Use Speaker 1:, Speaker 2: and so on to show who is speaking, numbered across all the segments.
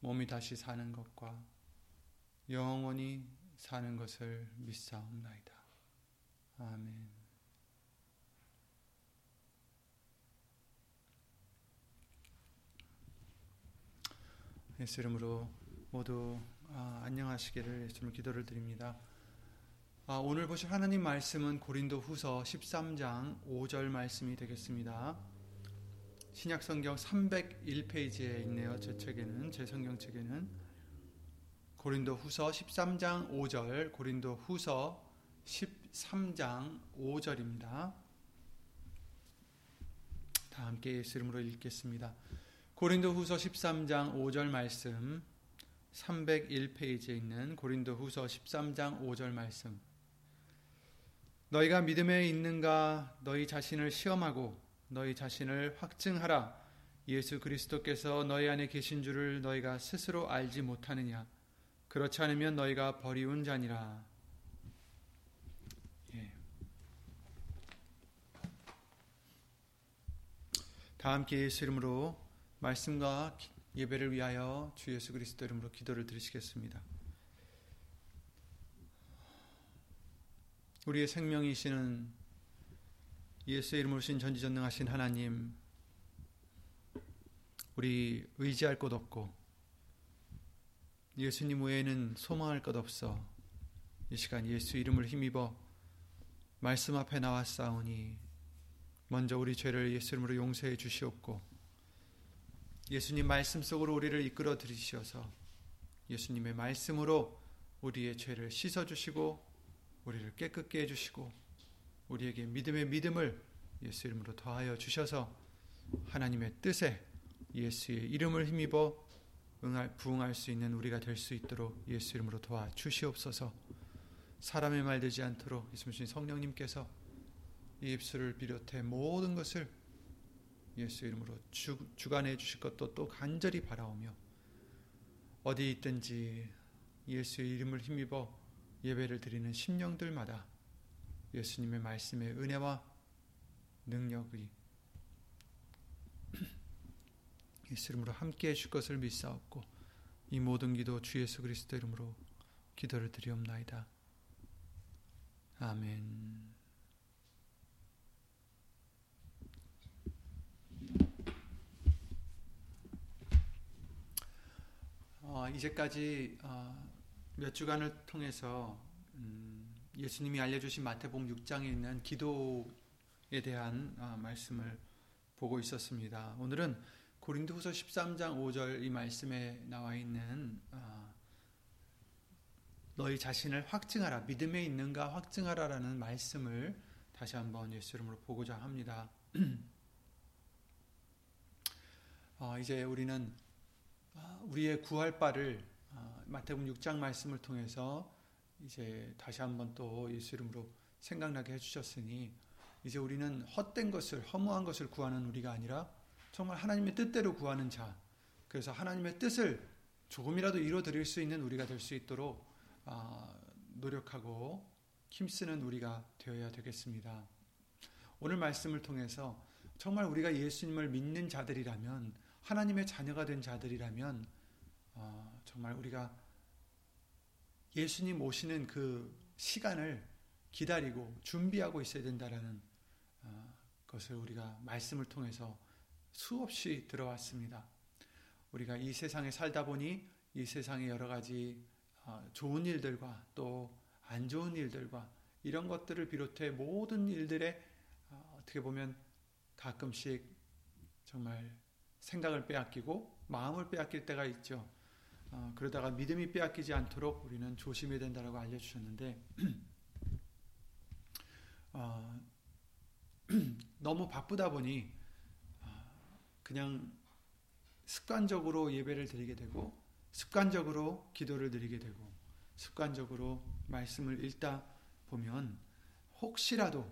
Speaker 1: 몸이 다시 사는 것과 영원히 사는 것을 믿사옵나이다. 아멘. 예수 이름으로 모두 아, 안녕하시기를 예수님 기도를 드립니다. 아, 오늘 보실 하나님 말씀은 고린도 후서 13장 5절 말씀이 되겠습니다. 신약 성경 301페이지에 있네요. 제 책에는 제 성경 책에는 고린도 후서 13장 5절 고린도 후서 13장 5절입니다. 다 함께 예수 이름으로 읽겠습니다. 고린도 후서 13장 5절 말씀 301페이지에 있는 고린도 후서 13장 5절 말씀 너희가 믿음에 있는가 너희 자신을 시험하고 너희 자신을 확증하라. 예수 그리스도께서 너희 안에 계신 줄을 너희가 스스로 알지 못하느냐? 그렇지 않으면 너희가 버리운 자니라. 예. 다 함께 예수 이름으로 말씀과 예배를 위하여 주 예수 그리스도 이름으로 기도를 드리시겠습니다. 우리의 생명이시는 예수의 이름으로 신 전지전능하신 하나님, 우리 의지할 것 없고 예수님 외에는 소망할 것 없어 이 시간 예수 이름을 힘입어 말씀 앞에 나왔사오니 먼저 우리 죄를 예수 이름으로 용서해 주시옵고 예수님 말씀 속으로 우리를 이끌어 들이셔서 예수님의 말씀으로 우리의 죄를 씻어 주시고 우리를 깨끗게 해 주시고 우리에게 믿음의 믿음을 예수 이름으로 더하여 주셔서 하나님의 뜻에 예수의 이름을 힘입어 응할, 부응할 수 있는 우리가 될 수 있도록 예수 이름으로 도와 주시옵소서. 사람의 말 되지 않도록 예수님 성령님께서 이 입술을 비롯해 모든 것을 예수 이름으로 주, 주관해 주실 것도 또 간절히 바라오며 어디 있든지 예수의 이름을 힘입어 예배를 드리는 심령들마다 예수님의 말씀의 은혜와 능력이 예수 이름으로 함께 해줄 것을 믿사옵고 이 모든 기도 주 예수 그리스도 이름으로 기도를 드리옵나이다. 아멘. 어, 이제까지 어, 몇 주간을 통해서 음, 예수님이 알려주신 마태복음 6장에 있는 기도에 대한 아, 말씀을 보고 있었습니다. 오늘은 고린도후서 13장 5절 이 말씀에 나와 있는 아, 너희 자신을 확증하라 믿음에 있는가 확증하라라는 말씀을 다시 한번 예수 이름으로 보고자 합니다. 어, 이제 우리는 아, 우리의 구할 바를 마태복음 6장 말씀을 통해서 이제 다시 한번 또 예수 이름으로 생각나게 해주셨으니 이제 우리는 헛된 것을 허무한 것을 구하는 우리가 아니라 정말 하나님의 뜻대로 구하는 자 그래서 하나님의 뜻을 조금이라도 이루어 드릴 수 있는 우리가 될 수 있도록 아, 노력하고 힘쓰는 우리가 되어야 되겠습니다. 오늘 말씀을 통해서 정말 우리가 예수님을 믿는 자들이라면 하나님의 자녀가 된 자들이라면 어, 정말 우리가 예수님 오시는 그 시간을 기다리고 준비하고 있어야 된다라는 어, 것을 우리가 말씀을 통해서 수없이 들어왔습니다. 우리가 이 세상에 살다 보니 이 세상의 여러 가지 어, 좋은 일들과 또 안 좋은 일들과 이런 것들을 비롯해 모든 일들에 어, 어떻게 보면 가끔씩 정말 생각을 빼앗기고 마음을 빼앗길 때가 있죠. 어, 그러다가 믿음이 빼앗기지 않도록 우리는 조심해야 된다고 알려주셨는데 어, 너무 바쁘다 보니 어, 그냥 습관적으로 예배를 드리게 되고 습관적으로 기도를 드리게 되고 습관적으로 말씀을 읽다 보면 혹시라도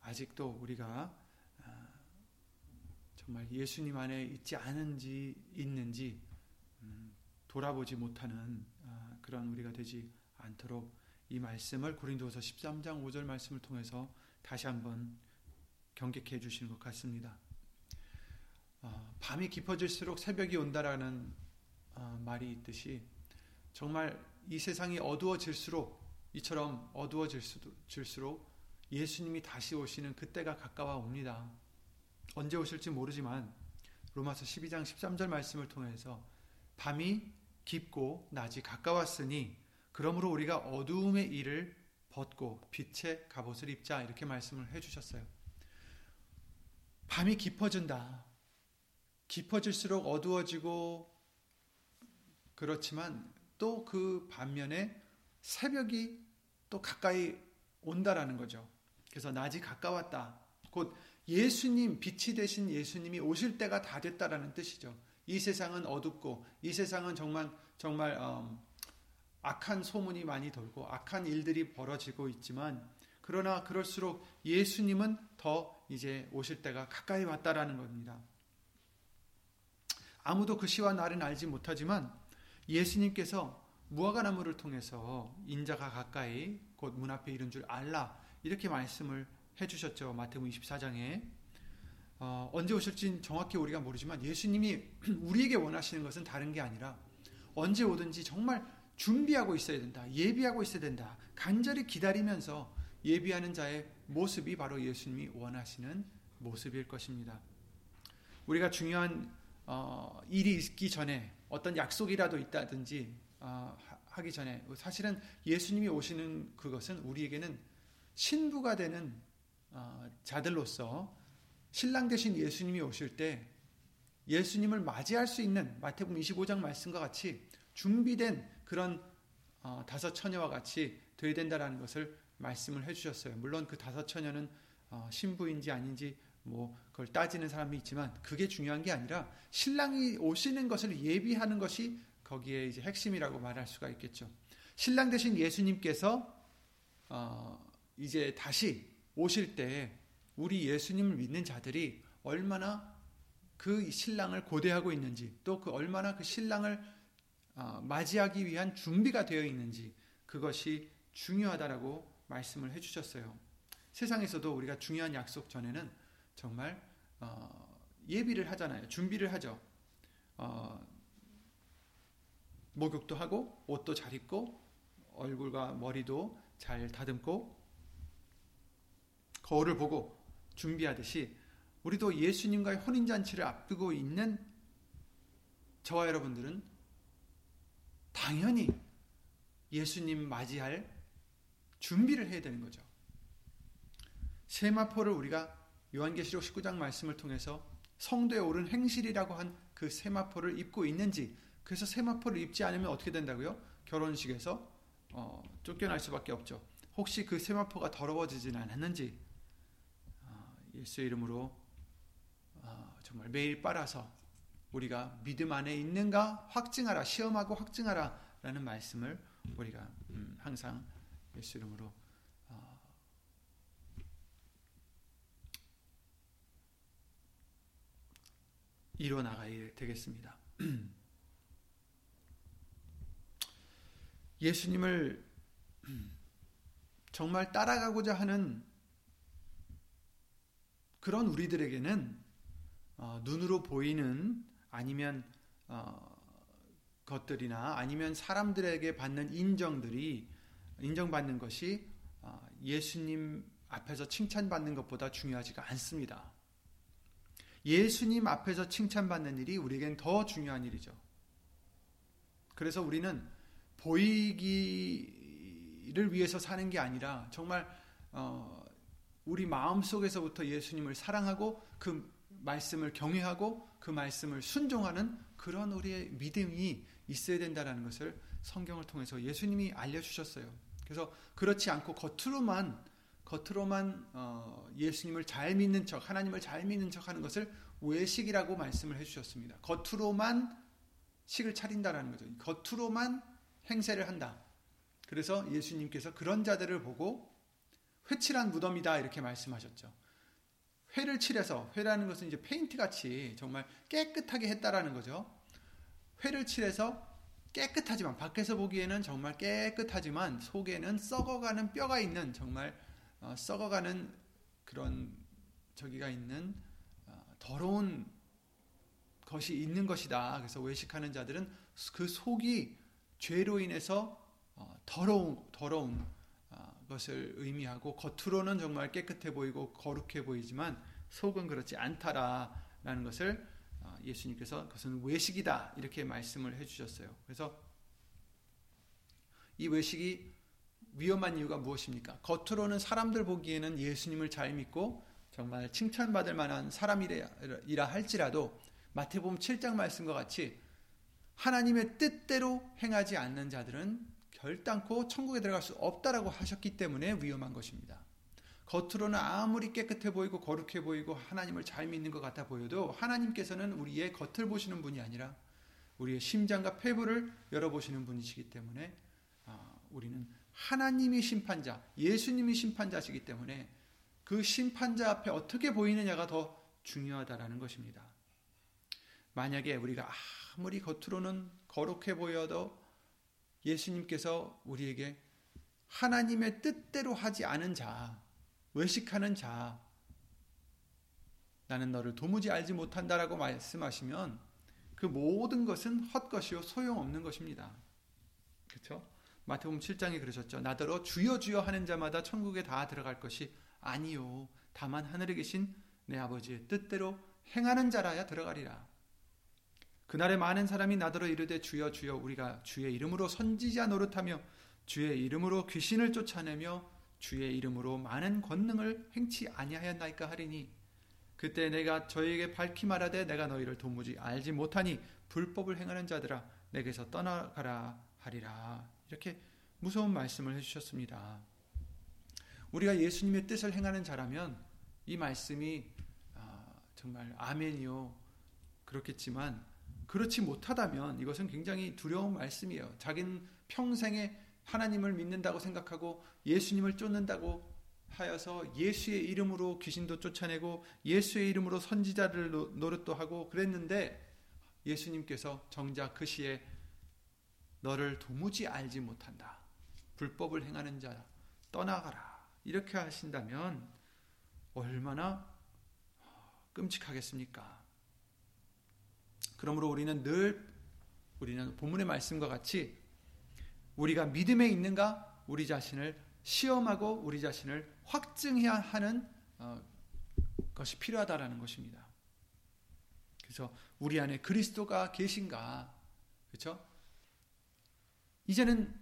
Speaker 1: 아직도 우리가 아, 정말 예수님 안에 있지 않은지 있는지 음, 돌아보지 못하는 아, 그런 우리가 되지 않도록 이 말씀을 고린도서 13장 5절 말씀을 통해서 다시 한번 경계해 주시는 것 같습니다. 어, 밤이 깊어질수록 새벽이 온다라는 어, 말이 있듯이 정말 이 세상이 어두워질수록 이처럼 어두워질수록 예수님이 다시 오시는 그때가 가까워 옵니다. 언제 오실지 모르지만 로마서 12장 13절 말씀을 통해서 밤이 깊고 낮이 가까웠으니 그러므로 우리가 어두움의 일을 벗고 빛의 갑옷을 입자 이렇게 말씀을 해주셨어요. 밤이 깊어진다. 깊어질수록 어두워지고 그렇지만 또 그 반면에 새벽이 또 가까이 온다라는 거죠. 그래서 낮이 가까웠다. 곧 예수님 빛이 되신 예수님이 오실 때가 다 됐다라는 뜻이죠. 이 세상은 어둡고 이 세상은 정말 정말 음, 악한 소문이 많이 돌고 악한 일들이 벌어지고 있지만 그러나 그럴수록 예수님은 더 이제 오실 때가 가까이 왔다라는 겁니다. 아무도 그 시와 날은 알지 못하지만 예수님께서 무화과나무를 통해서 인자가 가까이 곧 문 앞에 이른 줄 알라 이렇게 말씀을 해주셨죠 마태복음 24장에 어, 언제 오실지 정확히 우리가 모르지만 예수님이 우리에게 원하시는 것은 다른 게 아니라 언제 오든지 정말 준비하고 있어야 된다 예비하고 있어야 된다 간절히 기다리면서 예비하는 자의 모습이 바로 예수님이 원하시는 모습일 것입니다. 우리가 중요한 어, 일이 있기 전에 어떤 약속이라도 있다든지 어, 하기 전에 사실은 예수님이 오시는 그것은 우리에게는 신부가 되는 어, 자들로서 신랑 되신 예수님이 오실 때 예수님을 맞이할 수 있는 마태복음 25장 말씀과 같이 준비된 그런 어, 다섯 처녀와 같이 되어야 된다라는 것을 말씀을 해주셨어요. 물론 그 다섯 처녀는 어, 신부인지 아닌지 뭐 그걸 따지는 사람이 있지만 그게 중요한 게 아니라 신랑이 오시는 것을 예비하는 것이 거기에 이제 핵심이라고 말할 수가 있겠죠. 신랑 대신 예수님께서 어 이제 다시 오실 때 우리 예수님을 믿는 자들이 얼마나 그 신랑을 고대하고 있는지 또 그 얼마나 그 신랑을 어 맞이하기 위한 준비가 되어 있는지 그것이 중요하다라고 말씀을 해주셨어요. 세상에서도 우리가 중요한 약속 전에는 정말 어 예비를 하잖아요. 준비를 하죠. 어 목욕도 하고 옷도 잘 입고 얼굴과 머리도 잘 다듬고 거울을 보고 준비하듯이 우리도 예수님과의 혼인잔치를 앞두고 있는 저와 여러분들은 당연히 예수님 맞이할 준비를 해야 되는 거죠. 세마포를 우리가 요한계시록 19장 말씀을 통해서 성도에 오른 행실이라고 한 그 세마포를 입고 있는지 그래서 세마포를 입지 않으면 어떻게 된다고요? 결혼식에서 어, 쫓겨날 수밖에 없죠. 혹시 그 세마포가 더러워지진 않았는지 어, 예수의 이름으로 어, 정말 매일 빨아서 우리가 믿음 안에 있는가 확증하라 시험하고 확증하라 라는 말씀을 우리가 음, 항상 예수 이름으로 어, 이루어 나가야 되겠습니다. 예수님을 정말 따라가고자 하는 그런 우리들에게는 어, 눈으로 보이는 아니면 어, 것들이나 아니면 사람들에게 받는 인정들이 인정받는 것이 어, 예수님 앞에서 칭찬받는 것보다 중요하지가 않습니다. 예수님 앞에서 칭찬받는 일이 우리에겐 더 중요한 일이죠. 그래서 우리는 보이기를 위해서 사는 게 아니라 정말 어, 우리 마음 속에서부터 예수님을 사랑하고 그 말씀을 경외하고 그 말씀을 순종하는 그런 우리의 믿음이 있어야 된다는 것을 성경을 통해서 예수님이 알려주셨어요. 그래서 그렇지 않고 겉으로만 겉으로만 어, 예수님을 잘 믿는 척, 하나님을 잘 믿는 척 하는 것을 외식이라고 말씀을 해주셨습니다. 겉으로만 식을 차린다라는 거죠. 겉으로만 행세를 한다. 그래서 예수님께서 그런 자들을 보고 회칠한 무덤이다 이렇게 말씀하셨죠. 회를 칠해서 회라는 것은 이제 페인트 같이 정말 깨끗하게 했다라는 거죠. 회를 칠해서 깨끗하지만 밖에서 보기에는 정말 깨끗하지만 속에는 썩어가는 뼈가 있는 정말 어, 썩어가는 그런 저기가 있는 어, 더러운 것이 있는 것이다. 그래서 외식하는 자들은 그 속이 죄로 인해서 어, 더러운 더러운 것을 의미하고 겉으로는 정말 깨끗해 보이고 거룩해 보이지만 속은 그렇지 않다라는 것을 예수님께서 그것은 외식이다 이렇게 말씀을 해주셨어요. 그래서 이 외식이 위험한 이유가 무엇입니까? 겉으로는 사람들 보기에는 예수님을 잘 믿고 정말 칭찬받을 만한 사람이라 할지라도 마태복음 7장 말씀과 같이 하나님의 뜻대로 행하지 않는 자들은 결단코 천국에 들어갈 수 없다라고 하셨기 때문에 위험한 것입니다. 겉으로는 아무리 깨끗해 보이고 거룩해 보이고 하나님을 잘 믿는 것 같아 보여도 하나님께서는 우리의 겉을 보시는 분이 아니라 우리의 심장과 폐부를 열어보시는 분이시기 때문에 아, 우리는 하나님이 심판자, 예수님이 심판자시기 때문에 그 심판자 앞에 어떻게 보이느냐가 더 중요하다라는 것입니다. 만약에 우리가 아무리 겉으로는 거룩해 보여도 예수님께서 우리에게 하나님의 뜻대로 하지 않은 자, 외식하는 자, 나는 너를 도무지 알지 못한다라고 말씀하시면 그 모든 것은 헛것이요 소용없는 것입니다. 그렇죠? 마태복음 7장에 그러셨죠. 나더러 주여 주여 하는 자마다 천국에 다 들어갈 것이 아니요. 다만 하늘에 계신 내 아버지의 뜻대로 행하는 자라야 들어가리라. 그날에 많은 사람이 나더러 이르되 주여 주여 우리가 주의 이름으로 선지자 노릇하며 주의 이름으로 귀신을 쫓아내며 주의 이름으로 많은 권능을 행치 아니하였나이까 하리니 그때 내가 저에게 밝히 말하되 내가 너희를 도무지 알지 못하니 불법을 행하는 자들아 내게서 떠나가라 하리라 이렇게 무서운 말씀을 해주셨습니다. 우리가 예수님의 뜻을 행하는 자라면 이 말씀이 아, 정말 아멘이요 그렇겠지만 그렇지 못하다면 이것은 굉장히 두려운 말씀이에요. 자기는 평생에 하나님을 믿는다고 생각하고 예수님을 쫓는다고 하여서 예수의 이름으로 귀신도 쫓아내고 예수의 이름으로 선지자를 노릇도 하고 그랬는데 예수님께서 정작 그 시에 너를 도무지 알지 못한다. 불법을 행하는 자 떠나가라. 이렇게 하신다면 얼마나 끔찍하겠습니까? 그러므로 우리는 늘 우리는 본문의 말씀과 같이 우리가 믿음에 있는가 우리 자신을 시험하고 우리 자신을 확증해야 하는 어, 것이 필요하다라는 것입니다. 그래서 우리 안에 그리스도가 계신가? 그렇죠? 이제는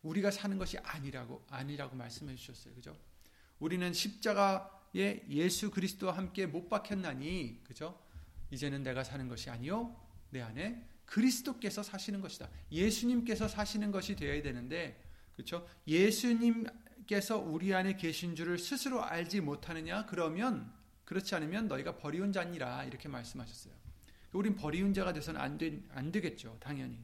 Speaker 1: 우리가 사는 것이 아니라고 아니라고 말씀해 주셨어요. 그죠? 우리는 십자가에 예수 그리스도와 함께 못 박혔나니 그죠? 이제는 내가 사는 것이 아니요 내 안에 그리스도께서 사시는 것이다. 예수님께서 사시는 것이 되어야 되는데 그렇죠? 예수님께서 우리 안에 계신 줄을 스스로 알지 못하느냐? 그러면 그렇지 않으면 너희가 버리운 자니라 이렇게 말씀하셨어요. 우린 버리운 자가 돼서는 안, 되, 안 되겠죠. 당연히.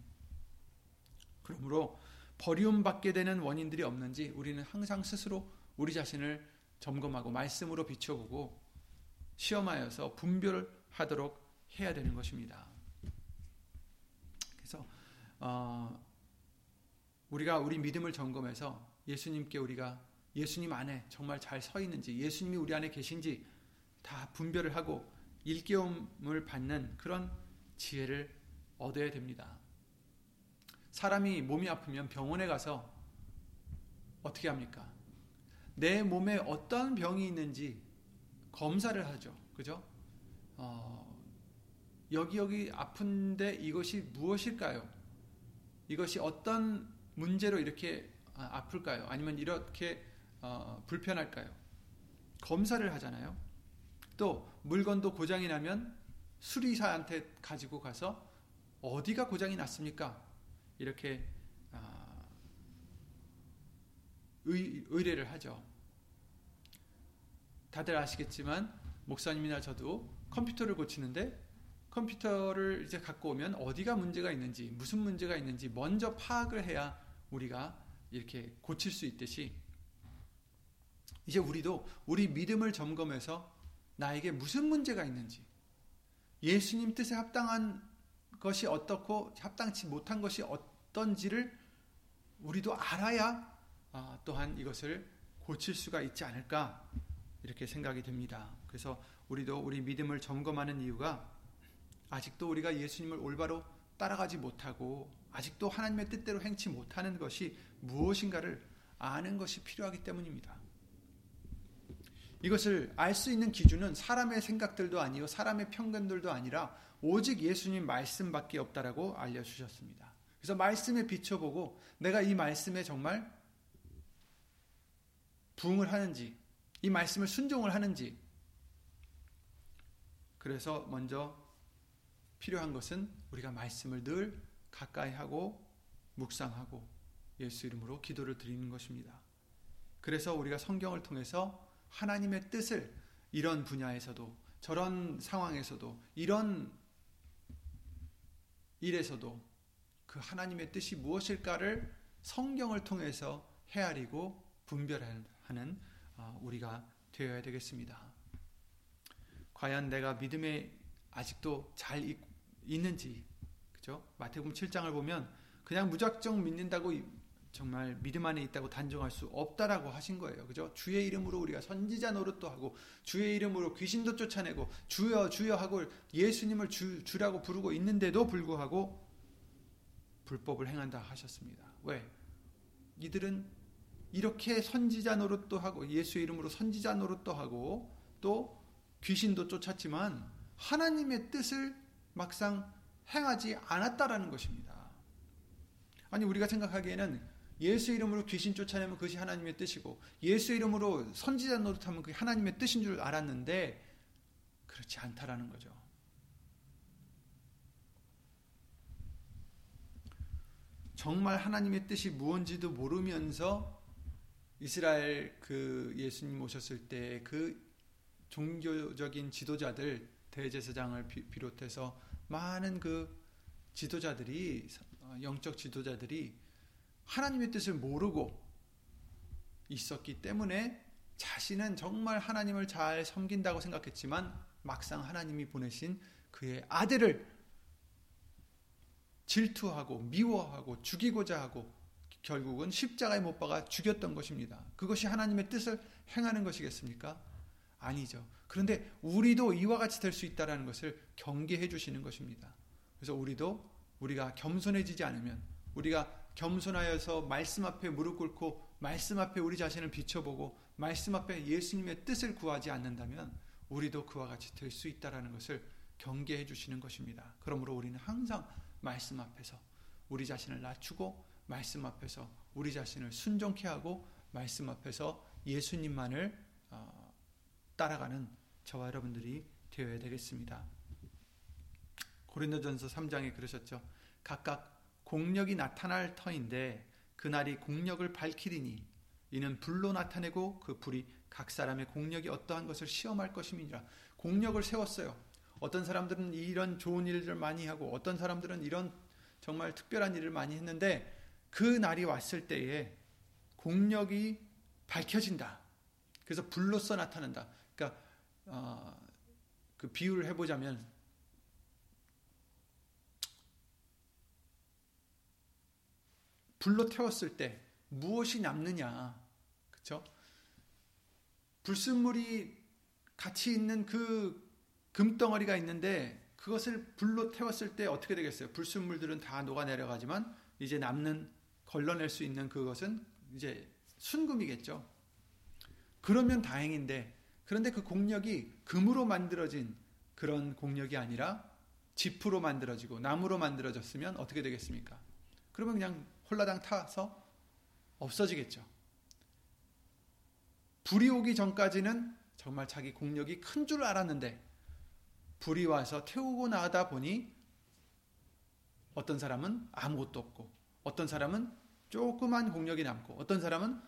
Speaker 1: 그러므로 버리움 받게 되는 원인들이 없는지 우리는 항상 스스로 우리 자신을 점검하고 말씀으로 비춰보고 시험하여서 분별 하도록 해야 되는 것입니다. 그래서 어, 우리가 우리 믿음을 점검해서 예수님께 우리가 예수님 안에 정말 잘 서 있는지 예수님이 우리 안에 계신지 다 분별을 하고 일깨움을 받는 그런 지혜를 얻어야 됩니다. 사람이 몸이 아프면 병원에 가서 어떻게 합니까? 내 몸에 어떤 병이 있는지 검사를 하죠. 그죠? 어, 여기 여기 아픈데 이것이 무엇일까요? 이것이 어떤 문제로 이렇게 아, 아플까요? 아니면 이렇게 어, 불편할까요? 검사를 하잖아요. 또 물건도 고장이 나면 수리사한테 가지고 가서 어디가 고장이 났습니까? 이렇게 아, 의, 의뢰를 하죠. 다들 아시겠지만 목사님이나 저도 컴퓨터를 고치는데 컴퓨터를 이제 갖고 오면 어디가 문제가 있는지 무슨 문제가 있는지 먼저 파악을 해야 우리가 이렇게 고칠 수 있듯이 이제 우리도 우리 믿음을 점검해서 나에게 무슨 문제가 있는지 예수님 뜻에 합당한 것이 어떻고 합당치 못한 것이 어떤지를 우리도 알아야 아, 또한 이것을 고칠 수가 있지 않을까 이렇게 생각이 됩니다. 그래서 우리도 우리 믿음을 점검하는 이유가 아직도 우리가 예수님을 올바로 따라가지 못하고 아직도 하나님의 뜻대로 행치 못하는 것이 무엇인가를 아는 것이 필요하기 때문입니다. 이것을 알 수 있는 기준은 사람의 생각들도 아니요 사람의 편견들도 아니라 오직 예수님 말씀밖에 없다라고 알려주셨습니다. 그래서 말씀에 비춰보고 내가 이 말씀에 정말 부응을 하는지 이 말씀을 순종을 하는지 그래서 먼저 필요한 것은 우리가 말씀을 늘 가까이 하고 묵상하고 예수 이름으로 기도를 드리는 것입니다. 그래서 우리가 성경을 통해서 하나님의 뜻을 이런 분야에서도 저런 상황에서도 이런 일에서도 그 하나님의 뜻이 무엇일까를 성경을 통해서 헤아리고 분별하는 어, 우리가 되어야 되겠습니다. 과연 내가 믿음에 아직도 잘 있 는지 그죠? 마태복음 7장을 보면 그냥 무작정 믿는다고 정말 믿음 안에 있다고 단정할 수 없다라고 하신 거예요. 그죠? 주의 이름으로 우리가 선지자 노릇도 하고 주의 이름으로 귀신도 쫓아내고 주여 주여 하고 예수님을 주, 주라고 부르고 있는데도 불구하고 불법을 행한다 하셨습니다. 왜? 이들은 이렇게 선지자 노릇도 하고 예수 이름으로 선지자 노릇도 하고 또 귀신도 쫓았지만 하나님의 뜻을 막상 행하지 않았다라는 것입니다. 아니 우리가 생각하기에는 예수 이름으로 귀신 쫓아내면 그것이 하나님의 뜻이고 예수 이름으로 선지자 노릇하면 그게 하나님의 뜻인 줄 알았는데 그렇지 않다라는 거죠. 정말 하나님의 뜻이 무언지도 모르면서 이스라엘 그 예수님 오셨을 때 그 종교적인 지도자들 대제사장을 비롯해서 많은 그 지도자들이 영적 지도자들이 하나님의 뜻을 모르고 있었기 때문에 자신은 정말 하나님을 잘 섬긴다고 생각했지만 막상 하나님이 보내신 그의 아들을 질투하고 미워하고 죽이고자 하고 결국은 십자가에 못 박아 죽였던 것입니다. 그것이 하나님의 뜻을 행하는 것이겠습니까? 아니죠. 그런데 우리도 이와 같이 될 수 있다는 것을 경계해 주시는 것입니다. 그래서 우리도 우리가 겸손해지지 않으면 우리가 겸손하여서 말씀 앞에 무릎 꿇고 말씀 앞에 우리 자신을 비춰보고 말씀 앞에 예수님의 뜻을 구하지 않는다면 우리도 그와 같이 될 수 있다라는 것을 경계해 주시는 것입니다. 그러므로 우리는 항상 말씀 앞에서 우리 자신을 낮추고 말씀 앞에서 우리 자신을 순종케 하고 말씀 앞에서 예수님만을 어, 따라가는 저와 여러분들이 되어야 되겠습니다. 고린도전서 3장에 그러셨죠. 각각 공력이 나타날 터인데 그날이 공력을 밝히리니 이는 불로 나타내고 그 불이 각 사람의 공력이 어떠한 것을 시험할 것임이니라. 공력을 세웠어요. 어떤 사람들은 이런 좋은 일들을 많이 하고 어떤 사람들은 이런 정말 특별한 일을 많이 했는데 그 날이 왔을 때에 공력이 밝혀진다. 그래서 불로써 나타난다. 어, 그 비유를 해보자면 불로 태웠을 때 무엇이 남느냐. 그쵸? 불순물이 같이 있는 그 금덩어리가 있는데 그것을 불로 태웠을 때 어떻게 되겠어요? 불순물들은 다 녹아내려가지만 이제 남는 걸러낼 수 있는 그것은 이제 순금이겠죠. 그러면 다행인데 그런데 그 공력이 금으로 만들어진 그런 공력이 아니라 지프로 만들어지고 나무로 만들어졌으면 어떻게 되겠습니까? 그러면 그냥 홀라당 타서 없어지겠죠. 불이 오기 전까지는 정말 자기 공력이 큰 줄 알았는데 불이 와서 태우고 나다 보니 어떤 사람은 아무것도 없고 어떤 사람은 조그만 공력이 남고 어떤 사람은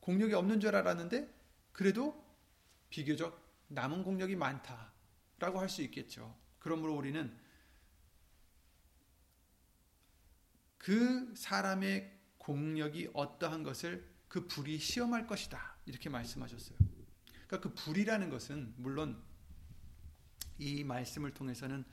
Speaker 1: 공력이 없는 줄 알았는데 그래도 비교적 남은 공력이 많다라고 할 수 있겠죠. 그러므로 우리는 그 사람의 공력이 어떠한 것을 그 불이 시험할 것이다. 이렇게 말씀하셨어요. 그러니까 그 불이라는 것은 물론 이 말씀을 통해서는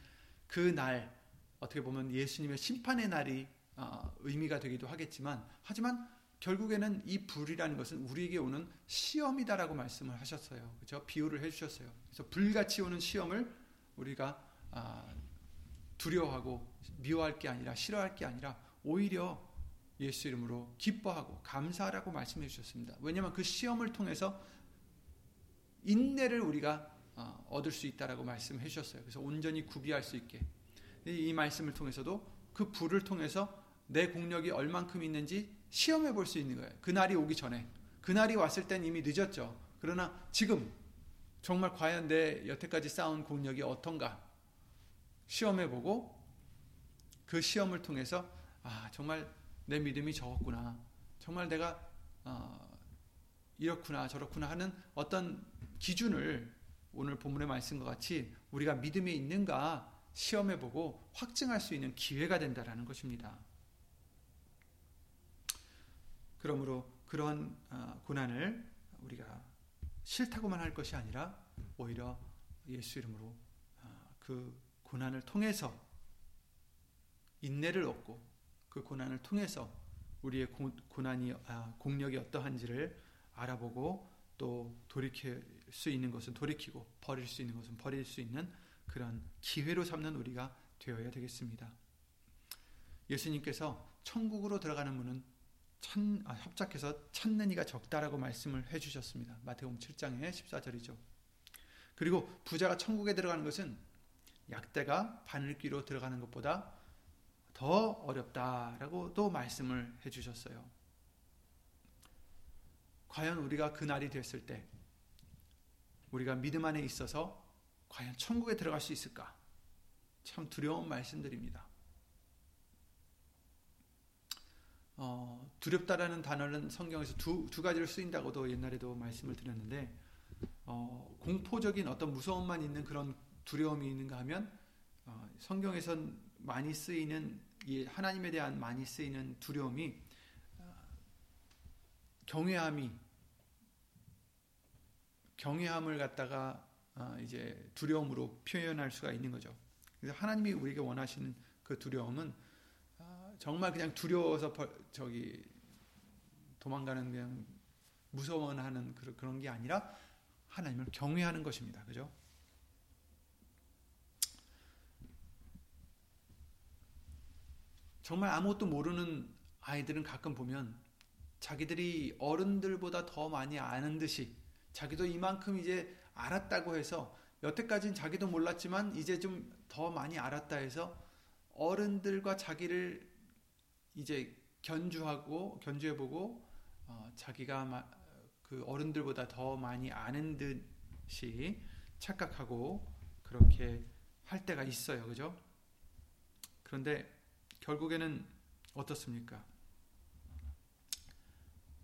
Speaker 1: 그 날 어떻게 보면 예수님의 심판의 날이 어, 의미가 되기도 하겠지만 하지만 결국에는 이 불이라는 것은 우리에게 오는 시험이다라고 말씀을 하셨어요. 그렇죠? 비유를 해주셨어요. 그래서 불같이 오는 시험을 우리가 아, 두려워하고 미워할 게 아니라 싫어할 게 아니라 오히려 예수 이름으로 기뻐하고 감사하라고 말씀해 주셨습니다. 왜냐하면 그 시험을 통해서 인내를 우리가 어, 얻을 수 있다라고 말씀해 주셨어요. 그래서 온전히 구비할 수 있게 이 말씀을 통해서도 그 불을 통해서 내 공력이 얼만큼 있는지 시험해 볼 수 있는 거예요. 그 날이 오기 전에 그 날이 왔을 땐 이미 늦었죠. 그러나 지금 정말 과연 내 여태까지 쌓은 공력이 어떤가 시험해 보고 그 시험을 통해서 아 정말 내 믿음이 적었구나. 정말 내가 어, 이렇구나 저렇구나 하는 어떤 기준을 오늘 본문의 말씀과 같이 우리가 믿음이 있는가 시험해 보고 확증할 수 있는 기회가 된다라는 것입니다. 그러므로 그런 어, 고난을 우리가 싫다고만 할 것이 아니라 오히려 예수 이름으로 어, 그 고난을 통해서 인내를 얻고 그 고난을 통해서 우리의 고난이 아, 공력이 어떠한지를 알아보고 또 돌이킬 수 있는 것은 돌이키고 버릴 수 있는 것은 버릴 수 있는 그런 기회로 삼는 우리가 되어야 되겠습니다. 예수님께서 천국으로 들어가는 문은 천, 아, 협작해서 찾는 이가 적다라고 말씀을 해주셨습니다. 마태복음 7장의 14절이죠. 그리고 부자가 천국에 들어가는 것은 약대가 바늘귀로 들어가는 것보다 더 어렵다라고도 말씀을 해주셨어요. 과연 우리가 그 날이 됐을 때 우리가 믿음 안에 있어서 과연 천국에 들어갈 수 있을까? 참 두려운 말씀들입니다. 어, 두렵다라는 단어는 성경에서 두, 두 가지를 쓰인다고도 옛날에도 말씀을 드렸는데 어, 공포적인 어떤 무서움만 있는 그런 두려움이 있는가 하면 어, 성경에선 많이 쓰이는 하나님에 대한 많이 쓰이는 두려움이 어, 경외함이 경외함을 갖다가 어, 이제 두려움으로 표현할 수가 있는 거죠. 그래서 하나님이 우리에게 원하시는 그 두려움은 어, 정말 그냥 두려워서 저기 도망가는 그냥 무서워하는 그런 게 아니라 하나님을 경외하는 것입니다. 그죠? 정말 아무것도 모르는 아이들은 가끔 보면 자기들이 어른들보다 더 많이 아는 듯이 자기도 이만큼 이제 알았다고 해서 여태까지는 자기도 몰랐지만 이제 좀 더 많이 알았다 해서 어른들과 자기를 이제 견주하고 견주해보고 어, 자기가 그 어른들보다 더 많이 아는 듯이 착각하고 그렇게 할 때가 있어요, 그죠? 그런데 결국에는 어떻습니까?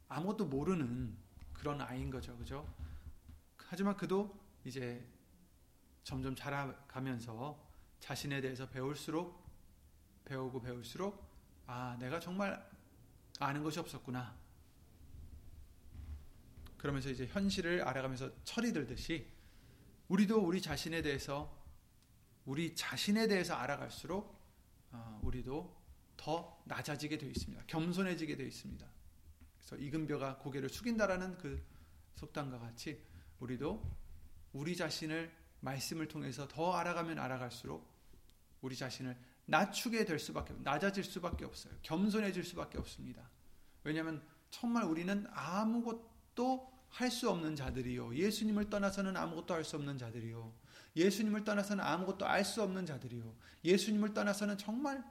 Speaker 1: 아무것도 모르는 그런 아이인 거죠. 그죠? 하지만 그도 이제 점점 자라가면서 자신에 대해서 배울수록 배우고 배울수록 아, 내가 정말 아는 것이 없었구나. 그러면서 이제 현실을 알아가면서 철이 들듯이 우리도 우리 자신에 대해서 우리 자신에 대해서 알아갈수록 어, 우리도 더 낮아지게 되어 있습니다. 겸손해지게 되어 있습니다. 그래서 이근벼가 고개를 숙인다라는 그 속담과 같이 우리도 우리 자신을 말씀을 통해서 더 알아가면 알아갈수록 우리 자신을 낮추게 될 수밖에 낮아질 수밖에 없어요. 겸손해질 수밖에 없습니다. 왜냐하면 정말 우리는 아무것도 할 수 없는 자들이요. 예수님을 떠나서는 아무것도 할 수 없는 자들이요. 예수님을 떠나서는 아무것도 알 수 없는 자들이요. 예수님을 떠나서는 정말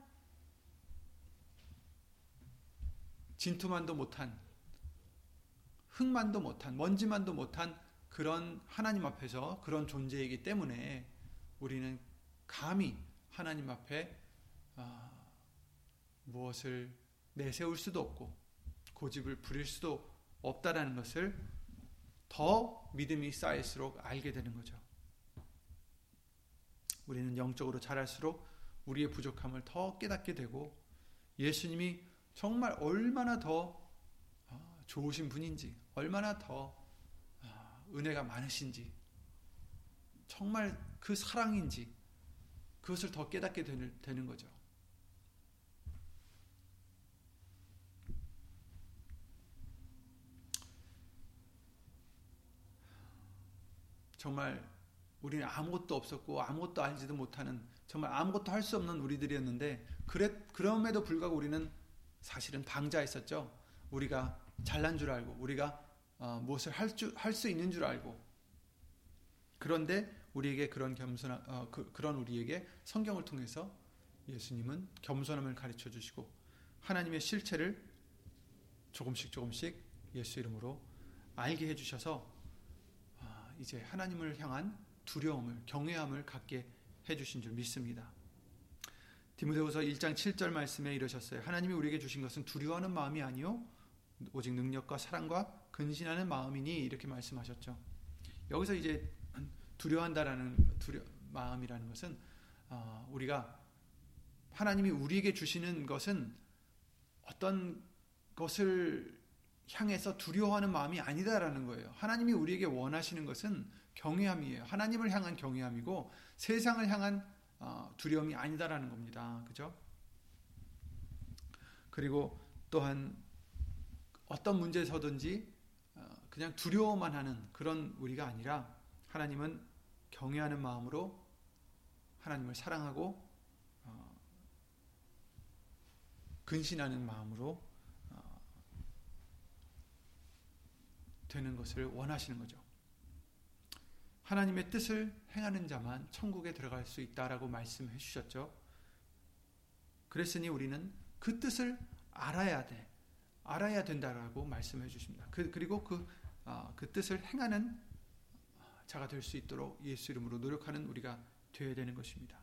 Speaker 1: 진토만도 못한 흙만도 못한 먼지만도 못한 그런 하나님 앞에서 그런 존재이기 때문에 우리는 감히 하나님 앞에 아, 무엇을 내세울 수도 없고 고집을 부릴 수도 없다라는 것을 더 믿음이 쌓일수록 알게 되는 거죠. 우리는 영적으로 자랄수록 우리의 부족함을 더 깨닫게 되고 예수님이 정말 얼마나 더 아, 좋으신 분인지, 얼마나 더 아, 은혜가 많으신지, 정말 그 사랑인지 그것을 더 깨닫게 되는 거죠. 정말 우리는 아무것도 없었고 아무것도 알지도 못하는 정말 아무것도 할 수 없는 우리들이었는데 그래, 그럼에도 불구하고 우리는 사실은 방자했었죠. 우리가 잘난 줄 알고 우리가 어, 무엇을 할수 있는 줄 알고 그런데 우리에게 그런 겸손 어, 그, 그런 우리에게 성경을 통해서 예수님은 겸손함을 가르쳐 주시고 하나님의 실체를 조금씩 조금씩 예수 이름으로 알게 해 주셔서 이제 하나님을 향한 두려움을 경외함을 갖게 해 주신 줄 믿습니다. 디모데후서 1장 7절 말씀에 이러셨어요. 하나님이 우리에게 주신 것은 두려워하는 마음이 아니요 오직 능력과 사랑과 근신하는 마음이니 이렇게 말씀하셨죠. 여기서 이제 두려워한다라는 두려 마음이라는 것은 어, 우리가 하나님이 우리에게 주시는 것은 어떤 것을 향해서 두려워하는 마음이 아니다라는 거예요. 하나님이 우리에게 원하시는 것은 경외함이에요. 하나님을 향한 경외함이고 세상을 향한 어, 두려움이 아니다라는 겁니다. 그죠? 그리고 또한 어떤 문제에서든지 어, 그냥 두려워만 하는 그런 우리가 아니라 하나님은 경외하는 마음으로 하나님을 사랑하고 어, 근신하는 마음으로 되는 것을 원하시는 거죠. 하나님의 뜻을 행하는 자만 천국에 들어갈 수 있다라고 말씀해 주셨죠. 그랬으니 우리는 그 뜻을 알아야 돼. 알아야 된다라고 말씀해 주십니다. 그, 리고 그, 어, 그 뜻을 행하는 자가 될 수 있도록 예수 이름으로 노력하는 우리가 되어야 되는 것입니다.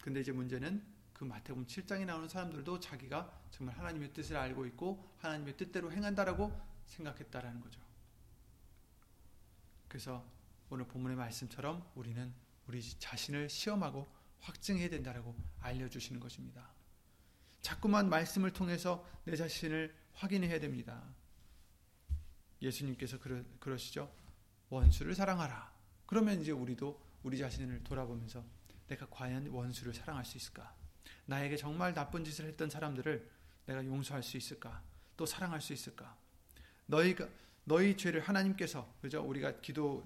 Speaker 1: 근데 이제 문제는 그 마태복음 7장에 나오는 사람들도 자기가 정말 하나님의 뜻을 알고 있고 하나님의 뜻대로 행한다라고 생각했다라는 거죠. 그래서 오늘 본문의 말씀처럼 우리는 우리 자신을 시험하고 확증해야 된다라고 알려주시는 것입니다. 자꾸만 말씀을 통해서 내 자신을 확인해야 됩니다. 예수님께서 그러, 그러시죠. 원수를 사랑하라. 그러면 이제 우리도 우리 자신을 돌아보면서 내가 과연 원수를 사랑할 수 있을까? 나에게 정말 나쁜 짓을 했던 사람들을 내가 용서할 수 있을까? 또 사랑할 수 있을까? 너희가 너희 죄를 하나님께서 그죠? 우리가 기도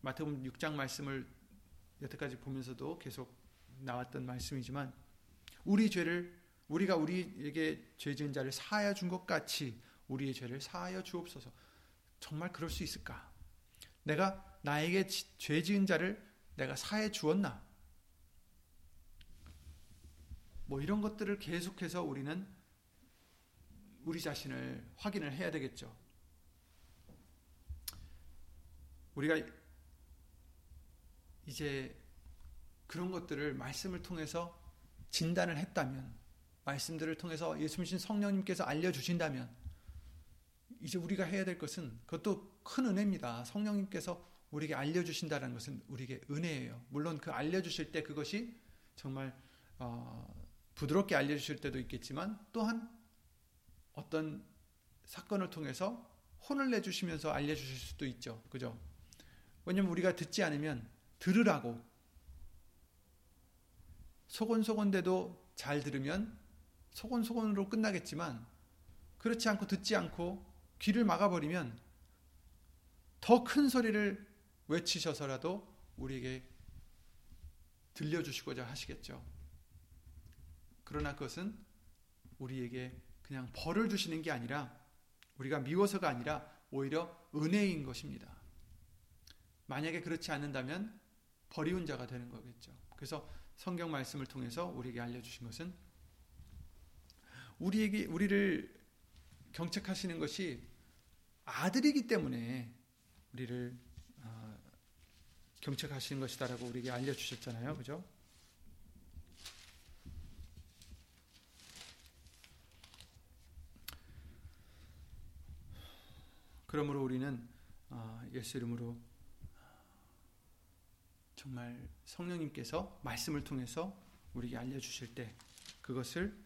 Speaker 1: 마태복음 6장 말씀을 여태까지 보면서도 계속 나왔던 말씀이지만 우리 죄를 우리가 우리에게 죄 지은 자를 사하여 준 것 같이 우리의 죄를 사하여 주옵소서. 정말 그럴 수 있을까? 내가 나에게 죄 지은 자를 내가 사해 주었나? 뭐 이런 것들을 계속해서 우리는 우리 자신을 확인을 해야 되겠죠. 우리가 이제 그런 것들을 말씀을 통해서 진단을 했다면, 말씀들을 통해서 예수님 성령님께서 알려주신다면, 이제 우리가 해야 될 것은 그것도 큰 은혜입니다. 성령님께서 우리에게 알려주신다는 것은 우리에게 은혜예요. 물론 그 알려주실 때 그것이 정말 어, 부드럽게 알려주실 때도 있겠지만 또한 어떤 사건을 통해서 혼을 내주시면서 알려주실 수도 있죠. 그죠? 왜냐면 우리가 듣지 않으면 들으라고 소곤소곤대도 잘 들으면 소곤소곤으로 끝나겠지만 그렇지 않고 듣지 않고 귀를 막아버리면 더 큰 소리를 외치셔서라도 우리에게 들려주시고자 하시겠죠. 그러나 그것은 우리에게 그냥 벌을 주시는 게 아니라 우리가 미워서가 아니라 오히려 은혜인 것입니다. 만약에 그렇지 않는다면 버리운 자가 되는 거겠죠. 그래서 성경 말씀을 통해서 우리에게 알려주신 것은 우리에게 우리를 경책하시는 것이 아들이기 때문에 우리를 어, 경책하시는 것이다라고 우리에게 알려주셨잖아요, 그죠? 그러므로 우리는 어, 예수 이름으로 정말 성령님께서 말씀을 통해서 우리에게 알려주실 때 그것을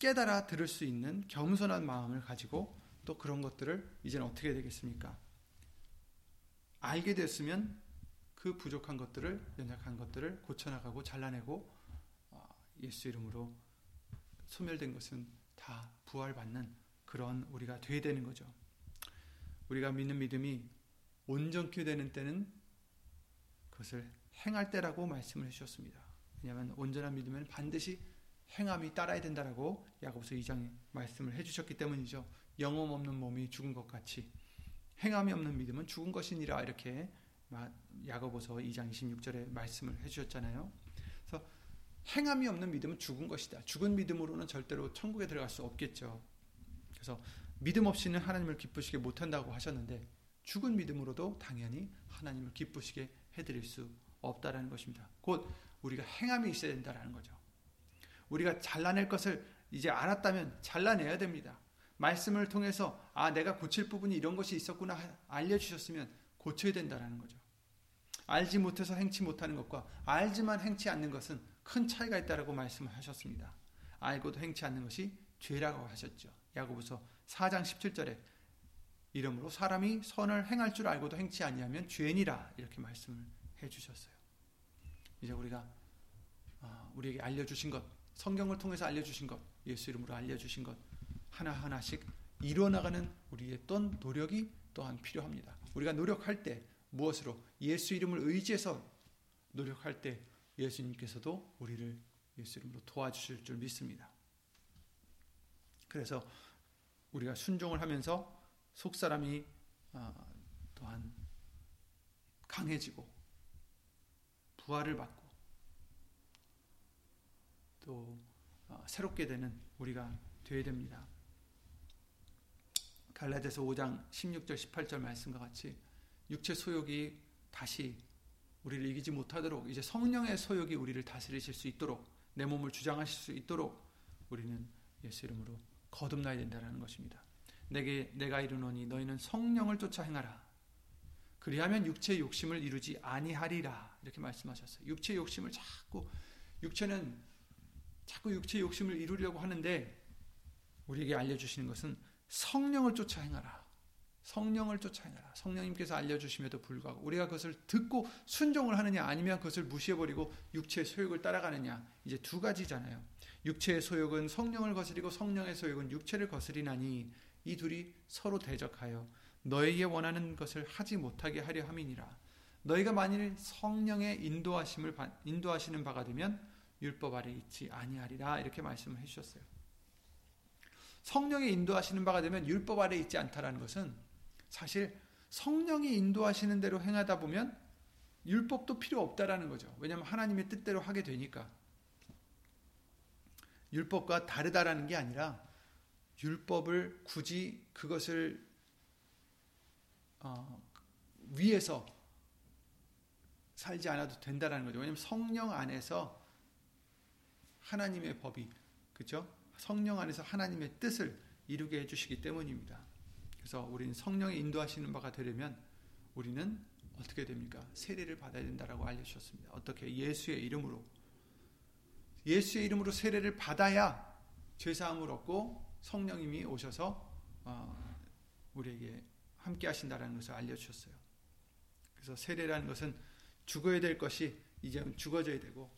Speaker 1: 깨달아 들을 수 있는 겸손한 마음을 가지고 또 그런 것들을 이제는 어떻게 되겠습니까? 알게 됐으면 그 부족한 것들을 연약한 것들을 고쳐나가고 잘라내고 어, 예수 이름으로 소멸된 것은 다 부활받는 그런 우리가 돼야 되는 거죠. 우리가 믿는 믿음이 온전케 되는 때는 그것을 행할 때라고 말씀을 해주셨습니다. 왜냐하면 온전한 믿음은 반드시 행함이 따라야 된다라고 야고보서 2장에 말씀을 해주셨기 때문이죠. 영혼 없는 몸이 죽은 것 같이 행함이 없는 믿음은 죽은 것이니라 이렇게 야고보서 2장 26절에 말씀을 해주셨잖아요. 그래서 행함이 없는 믿음은 죽은 것이다. 죽은 믿음으로는 절대로 천국에 들어갈 수 없겠죠. 그래서 믿음 없이는 하나님을 기쁘시게 못한다고 하셨는데 죽은 믿음으로도 당연히 하나님을 기쁘시게 해드릴 수 없다라는 것입니다. 곧 우리가 행함이 있어야 된다라는 거죠. 우리가 잘라낼 것을 이제 알았다면 잘라내야 됩니다. 말씀을 통해서 아 내가 고칠 부분이 이런 것이 있었구나 알려주셨으면 고쳐야 된다라는 거죠. 알지 못해서 행치 못하는 것과 알지만 행치 않는 것은 큰 차이가 있다라고 말씀을 하셨습니다. 알고도 행치 않는 것이 죄라고 하셨죠. 야고보서 4장 17절에 이름으로 사람이 선을 행할 줄 알고도 행치 아니하면 죄니라 이렇게 말씀을 해 주셨어요. 이제 우리가 아, 우리에게 알려 주신 것, 성경을 통해서 알려 주신 것, 예수 이름으로 알려 주신 것 하나 하나씩 이루어 나가는 우리의 또 노력이 또한 필요합니다. 우리가 노력할 때 무엇으로 예수 이름을 의지해서 노력할 때 예수님께서도 우리를 예수 이름으로 도와주실 줄 믿습니다. 그래서 우리가 순종을 하면서 속 사람이 어, 또한 강해지고 부활을 받고 또 어, 새롭게 되는 우리가 되어야 됩니다. 갈라디아서 5장 16절 18절 말씀과 같이 육체 소욕이 다시 우리를 이기지 못하도록 이제 성령의 소욕이 우리를 다스리실 수 있도록 내 몸을 주장하실 수 있도록 우리는 예수 이름으로 거듭나야 된다는 것입니다. 내게 내가 이르노니 너희는 성령을 쫓아 행하라. 그리하면 육체의 욕심을 이루지 아니하리라. 이렇게 말씀하셨어요. 육체의 욕심을 자꾸 육체는 자꾸 육체의 욕심을 이루려고 하는데 우리에게 알려 주시는 것은 성령을 쫓아 행하라. 성령을 쫓아 행하라. 성령님께서 알려 주심에도 불구하고 우리가 그것을 듣고 순종을 하느냐 아니면 그것을 무시해 버리고 육체의 소욕을 따라가느냐. 이제 두 가지잖아요. 육체의 소욕은 성령을 거스리고 성령의 소욕은 육체를 거스리나니 이 둘이 서로 대적하여 너에게 원하는 것을 하지 못하게 하려 함이니라. 너희가 만일 성령의 인도하심을 인도하시는 바가 되면 율법 아래 있지 아니하리라 이렇게 말씀을 해 주셨어요. 성령의 인도하시는 바가 되면 율법 아래 있지 않다라는 것은 사실 성령이 인도하시는 대로 행하다 보면 율법도 필요 없다라는 거죠. 왜냐하면 하나님의 뜻대로 하게 되니까. 율법과 다르다라는 게 아니라 율법을 굳이 그것을 어, 위에서 살지 않아도 된다라는 거죠. 왜냐하면 성령 안에서 하나님의 법이 그죠? 성령 안에서 하나님의 뜻을 이루게 해주시기 때문입니다. 그래서 우리는 성령이 인도하시는 바가 되려면 우리는 어떻게 됩니까? 세례를 받아야 된다라고 알려주셨습니다. 어떻게? 예수의 이름으로 예수의 이름으로 세례를 받아야 죄사함을 얻고 성령님이 오셔서 어, 우리에게 함께 하신다라는 것을 알려주셨어요. 그래서 세례라는 것은 죽어야 될 것이 이제 죽어져야 되고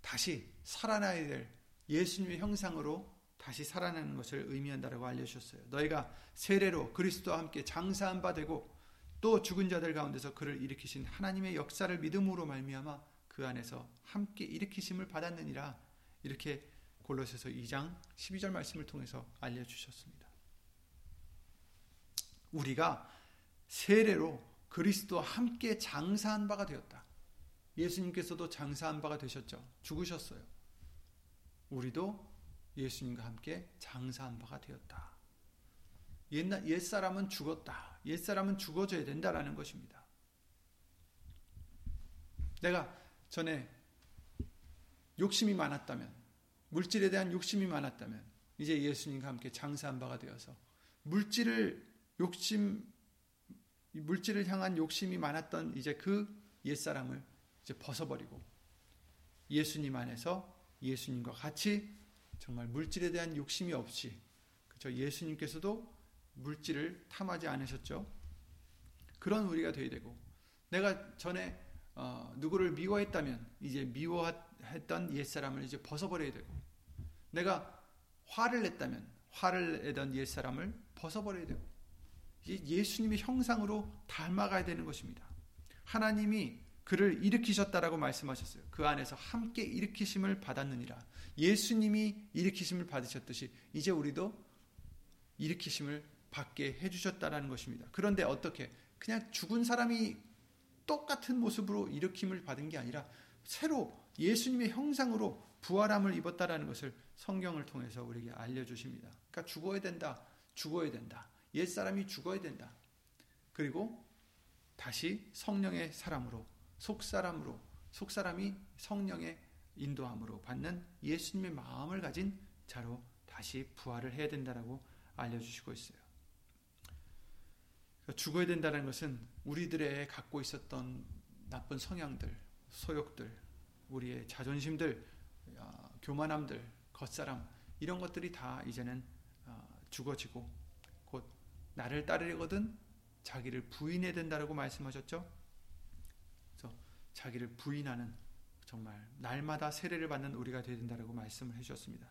Speaker 1: 다시 살아나야 될 예수님의 형상으로 다시 살아나는 것을 의미한다라고 알려주셨어요. 너희가 세례로 그리스도와 함께 장사한 바 되고 또 죽은 자들 가운데서 그를 일으키신 하나님의 역사를 믿음으로 말미암아 그 안에서 함께 일으키심을 받았느니라 이렇게 골로새서 2장 12절 말씀을 통해서 알려 주셨습니다. 우리가 세례로 그리스도와 함께 장사한 바가 되었다. 예수님께서도 장사한 바가 되셨죠. 죽으셨어요. 우리도 예수님과 함께 장사한 바가 되었다. 옛날 옛 사람은 죽었다. 옛 사람은 죽어져야 된다라는 것입니다. 내가 전에 욕심이 많았다면 물질에 대한 욕심이 많았다면 이제 예수님과 함께 장사한 바가 되어서 물질을 욕심 물질을 향한 욕심이 많았던 이제 그 옛사람을 이제 벗어버리고 예수님 안에서 예수님과 같이 정말 물질에 대한 욕심이 없이 그렇죠? 예수님께서도 물질을 탐하지 않으셨죠. 그런 우리가 되어야 되고 내가 전에 어, 누구를 미워했다면 이제 미워했던 옛사람을 이제 벗어버려야 되고 내가 화를 냈다면 화를 내던 옛사람을 벗어버려야 되고 예수님의 형상으로 닮아가야 되는 것입니다. 하나님이 그를 일으키셨다라고 말씀하셨어요. 그 안에서 함께 일으키심을 받았느니라. 예수님이 일으키심을 받으셨듯이 이제 우리도 일으키심을 받게 해주셨다라는 것입니다. 그런데 어떻게 그냥 죽은 사람이 똑같은 모습으로 일으킴을 받은 게 아니라 새로 예수님의 형상으로 부활함을 입었다라는 것을 성경을 통해서 우리에게 알려주십니다. 그러니까 죽어야 된다, 죽어야 된다. 옛 사람이 죽어야 된다. 그리고 다시 성령의 사람으로 속 사람으로 속 사람이 성령의 인도함으로 받는 예수님의 마음을 가진 자로 다시 부활을 해야 된다라고 알려주시고 있어요. 그러니까 죽어야 된다는 것은 우리들의 갖고 있었던 나쁜 성향들, 소욕들, 우리의 자존심들, 어, 교만함들, 겉사람 이런 것들이 다 이제는 어, 죽어지고 곧 나를 따르거든 자기를 부인해야 된다라고 말씀하셨죠. 그래서 자기를 부인하는 정말 날마다 세례를 받는 우리가 되야 된다라고 말씀을 해주셨습니다.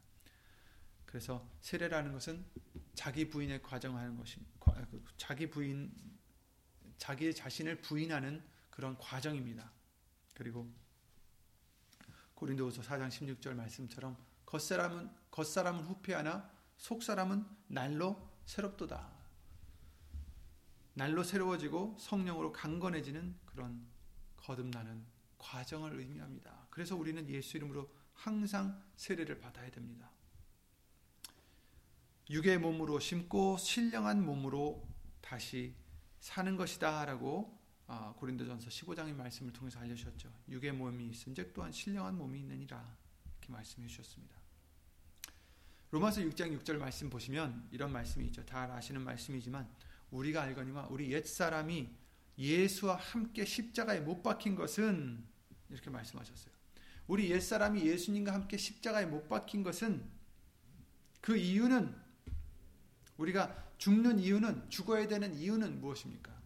Speaker 1: 그래서 세례라는 것은 자기 부인의 과정하는 것입니다. 그 자기 부인, 자기 자신을 부인하는 그런 과정입니다. 그리고 고린도후서 4장 16절 말씀처럼 겉사람은 겉사람은 후패하나 속사람은 날로 새롭도다. 날로 새로워지고 성령으로 강건해지는 그런 거듭나는 과정을 의미합니다. 그래서 우리는 예수 이름으로 항상 세례를 받아야 됩니다. 육의 몸으로 심고 신령한 몸으로 다시 사는 것이다라고 아, 고린도전서 15장의 말씀을 통해서 알려주셨죠. 육의 몸이 있은즉 또한 신령한 몸이 있느니라 이렇게 말씀해 주셨습니다. 로마서 6장 6절 말씀 보시면 이런 말씀이 있죠. 다 아시는 말씀이지만 우리가 알거니와 우리 옛 사람이 예수와 함께 십자가에 못 박힌 것은 이렇게 말씀하셨어요. 우리 옛 사람이 예수님과 함께 십자가에 못 박힌 것은 그 이유는 우리가 죽는 이유는 죽어야 되는 이유는 무엇입니까?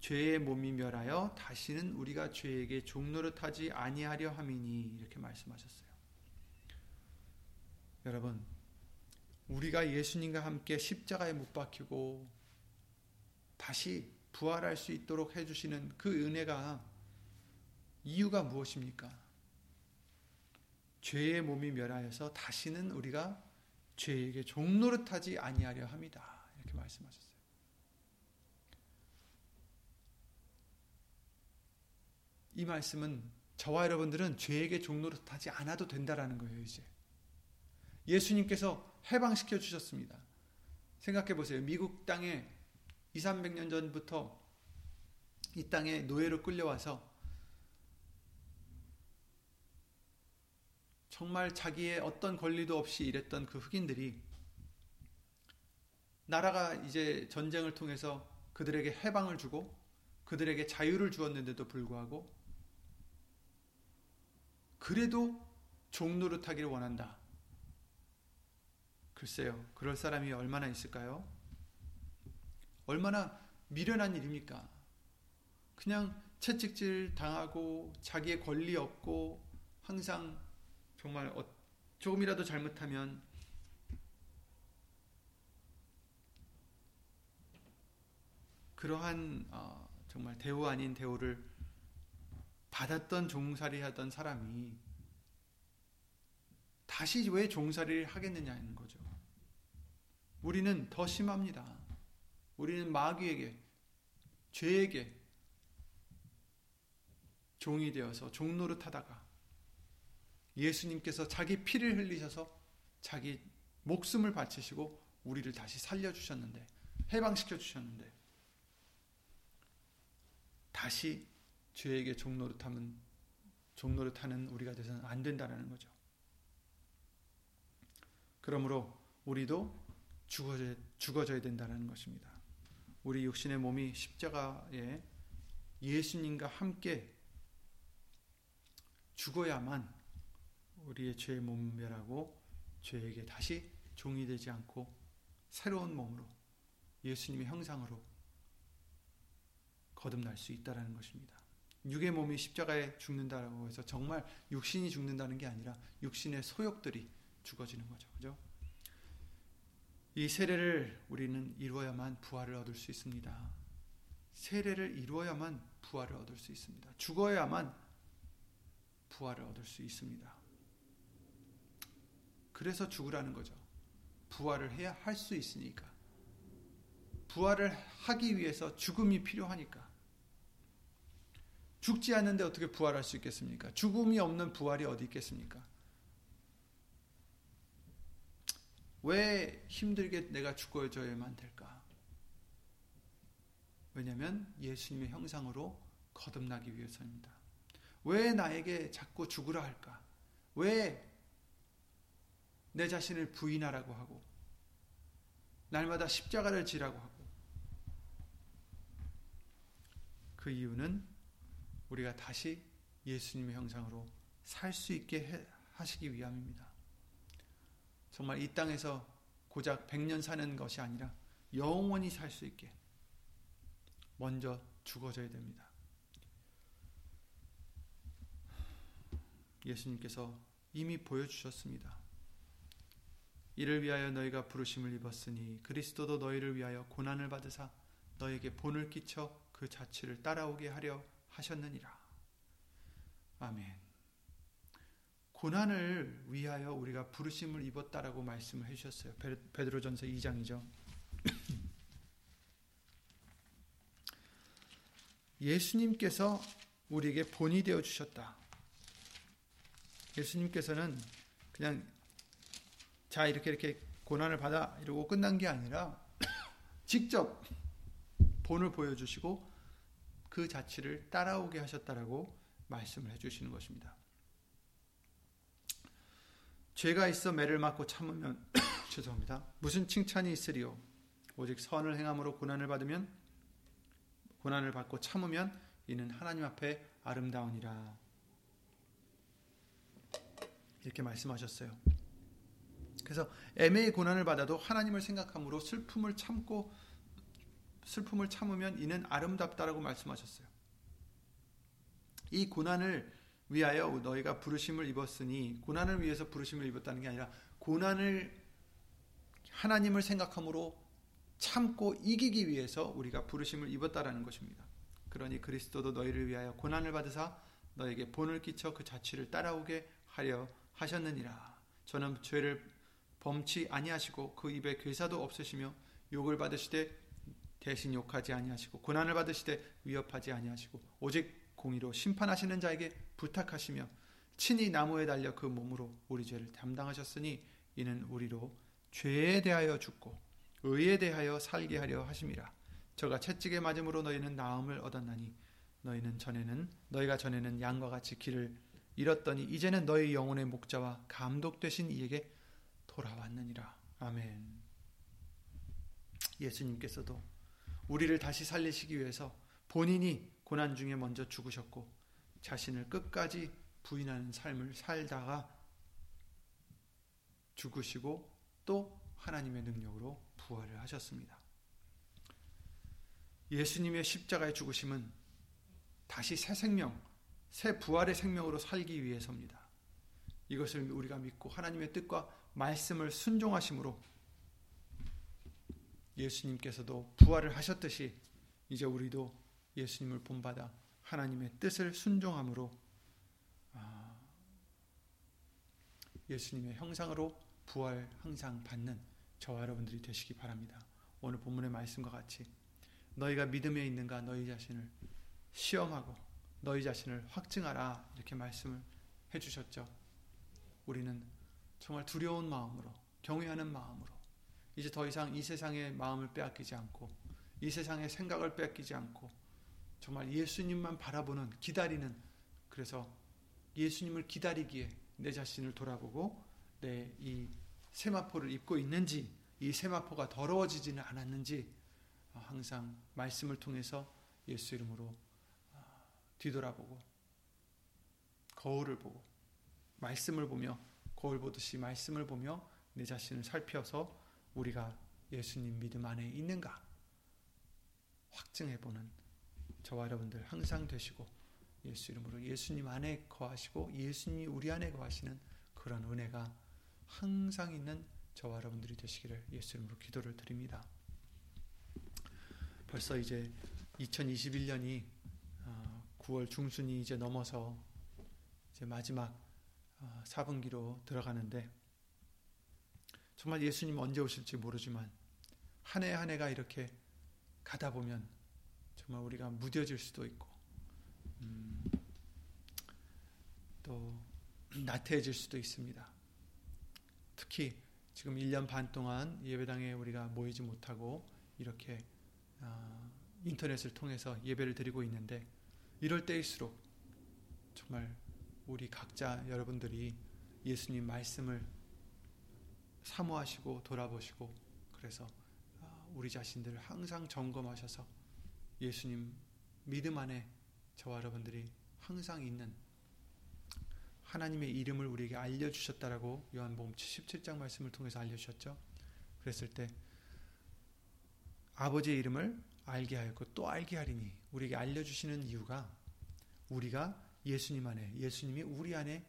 Speaker 1: 죄의 몸이 멸하여 다시는 우리가 죄에게 종노릇하지 아니하려 함이니 이렇게 말씀하셨어요. 여러분 우리가 예수님과 함께 십자가에 못 박히고 다시 부활할 수 있도록 해주시는 그 은혜가 이유가 무엇입니까? 죄의 몸이 멸하여서 다시는 우리가 죄에게 종노릇하지 아니하려 합니다. 이렇게 말씀하셨어요. 이 말씀은 저와 여러분들은 죄에게 종노릇하지 않아도 된다라는 거예요, 이제. 예수님께서 해방시켜 주셨습니다. 생각해 보세요. 미국 땅에 2, 300년 전부터 이 땅에 노예로 끌려와서 정말 자기의 어떤 권리도 없이 일했던 그 흑인들이 나라가 이제 전쟁을 통해서 그들에게 해방을 주고 그들에게 자유를 주었는데도 불구하고 그래도 종노릇하기를 원한다. 글쎄요, 그럴 사람이 얼마나 있을까요? 얼마나 미련한 일입니까? 그냥 채찍질 당하고 자기의 권리 없고 항상 정말 어, 조금이라도 잘못하면 그러한 어, 정말 대우 아닌 대우를 받았던 종살이 하던 사람이 다시 왜 종살이를 하겠느냐는 거죠. 우리는 더 심합니다. 우리는 마귀에게, 죄에게 종이 되어서 종노릇 하다가 예수님께서 자기 피를 흘리셔서 자기 목숨을 바치시고 우리를 다시 살려주셨는데 해방시켜 주셨는데 다시 죄에게 종노릇하면 종노릇하는 우리가 돼서는 안 된다는 거죠. 그러므로 우리도 죽어져, 죽어져야 된다는 것입니다. 우리 육신의 몸이 십자가에 예수님과 함께 죽어야만 우리의 죄의 몸 멸하고 죄에게 다시 종이 되지 않고 새로운 몸으로 예수님의 형상으로 거듭날 수 있다라는 것입니다. 육의 몸이 십자가에 죽는다라고 해서 정말 육신이 죽는다는 게 아니라 육신의 소욕들이 죽어지는 거죠. 그죠? 이 세례를 우리는 이루어야만 부활을 얻을 수 있습니다. 세례를 이루어야만 부활을 얻을 수 있습니다. 죽어야만 부활을 얻을 수 있습니다. 그래서 죽으라는 거죠. 부활을 해야 할 수 있으니까. 부활을 하기 위해서 죽음이 필요하니까. 죽지 않는데 어떻게 부활할 수 있겠습니까? 죽음이 없는 부활이 어디 있겠습니까? 왜 힘들게 내가 죽어져야만 될까? 왜냐하면 예수님의 형상으로 거듭나기 위해서입니다. 왜 나에게 자꾸 죽으라 할까? 왜 내 자신을 부인하라고 하고 날마다 십자가를 지라고 하고 그 이유는 우리가 다시 예수님의 형상으로 살 수 있게 하시기 위함입니다. 정말 이 땅에서 고작 100년 사는 것이 아니라 영원히 살 수 있게 먼저 죽어져야 됩니다. 예수님께서 이미 보여주셨습니다. 이를 위하여 너희가 부르심을 입었으니 그리스도도 너희를 위하여 고난을 받으사 너에게 본을 끼쳐 그 자취를 따라오게 하려 하셨느니라. 아멘. 고난을 위하여 우리가 부르심을 입었다라고 말씀을 해주셨어요. 베드로전서 2장이죠. 예수님께서 우리에게 본이 되어 주셨다. 예수님께서는 그냥 자 이렇게 이렇게 고난을 받아 이러고 끝난 게 아니라 직접 본을 보여주시고 그 자취를 따라오게 하셨다라고 말씀을 해주시는 것입니다. 죄가 있어 매를 맞고 참으면 죄송합니다. 무슨 칭찬이 있으리요? 오직 선을 행함으로 고난을 받으면 고난을 받고 참으면 이는 하나님 앞에 아름다우니라. 이렇게 말씀하셨어요. 그래서 애매히 고난을 받아도 하나님을 생각함으로 슬픔을 참고 슬픔을 참으면 이는 아름답다라고 말씀하셨어요. 이 고난을 위하여 너희가 부르심을 입었으니 고난을 위해서 부르심을 입었다는 게 아니라 고난을 하나님을 생각함으로 참고 이기기 위해서 우리가 부르심을 입었다라는 것입니다. 그러니 그리스도도 너희를 위하여 고난을 받으사 너에게 본을 끼쳐 그 자취를 따라오게 하려 하셨느니라. 저는 죄를 범치 아니하시고 그 입에 괴사도 없으시며 욕을 받으시되 대신 욕하지 아니하시고 고난을 받으시되 위협하지 아니하시고 오직 공의로 심판하시는 자에게 부탁하시며 친히 나무에 달려 그 몸으로 우리 죄를 담당하셨으니 이는 우리로 죄에 대하여 죽고 의에 대하여 살게 하려 하심이라. 저가 채찍에 맞음으로 너희는 나음을 얻었나니 너희는 전에는 너희가 전에는 양과 같이 길을 잃었더니 이제는 너희 영혼의 목자와 감독 되신 이에게 돌아왔느니라 아멘 예수님께서도 우리를 다시 살리시기 위해서 본인이 고난 중에 먼저 죽으셨고 자신을 끝까지 부인하는 삶을 살다가 죽으시고 또 하나님의 능력으로 부활을 하셨습니다. 예수님의 십자가의 죽으심은 다시 새 생명, 새 부활의 생명으로 살기 위해서입니다. 이것을 우리가 믿고 하나님의 뜻과 말씀을 순종하심으로 예수님께서도 부활을 하셨듯이 이제 우리도 예수님을 본받아 하나님의 뜻을 순종함으로 아, 예수님의 형상으로 부활 항상 받는 저와 여러분들이 되시기 바랍니다. 오늘 본문의 말씀과 같이 너희가 믿음에 있는가 너희 자신을 시험하고 너희 자신을 확증하라 이렇게 말씀을 해주셨죠. 우리는 정말 두려운 마음으로 경외하는 마음으로 이제 더 이상 이 세상의 마음을 빼앗기지 않고 이 세상의 생각을 빼앗기지 않고 정말 예수님만 바라보는 기다리는 그래서 예수님을 기다리기에 내 자신을 돌아보고 내 이 세마포를 입고 있는지 이 세마포가 더러워지지는 않았는지 항상 말씀을 통해서 예수 이름으로 뒤돌아보고 거울을 보고 말씀을 보며 거울 보듯이 말씀을 보며 내 자신을 살펴서 우리가 예수님 믿음 안에 있는가 확증해 보는 저와 여러분들 항상 되시고 예수 이름으로 예수님 안에 거하시고 예수님이 우리 안에 거하시는 그런 은혜가 항상 있는 저와 여러분들이 되시기를 예수 이름으로 기도를 드립니다. 벌써 이제 2021년이 9월 어, 중순이 이제 넘어서 이제 마지막 4분기로 어, 들어가는데 정말 예수님 언제 오실지 모르지만 한 해 한 해가 이렇게 가다 보면 정말 우리가 무뎌질 수도 있고 음, 또 나태해질 수도 있습니다. 특히 지금 1년 반 동안 예배당에 우리가 모이지 못하고 이렇게 어, 인터넷을 통해서 예배를 드리고 있는데 이럴 때일수록 정말 우리 각자 여러분들이 예수님 말씀을 사모하시고 돌아보시고 그래서 어, 우리 자신들을 항상 점검하셔서 예수님 믿음 안에 저와 여러분들이 항상 있는 하나님의 이름을 우리에게 알려주셨다라고 요한복음 17장 말씀을 통해서 알려주셨죠. 그랬을 때 아버지의 이름을 알게 하였고 또 알게 하리니 우리에게 알려주시는 이유가 우리가 예수님 안에 예수님이 우리 안에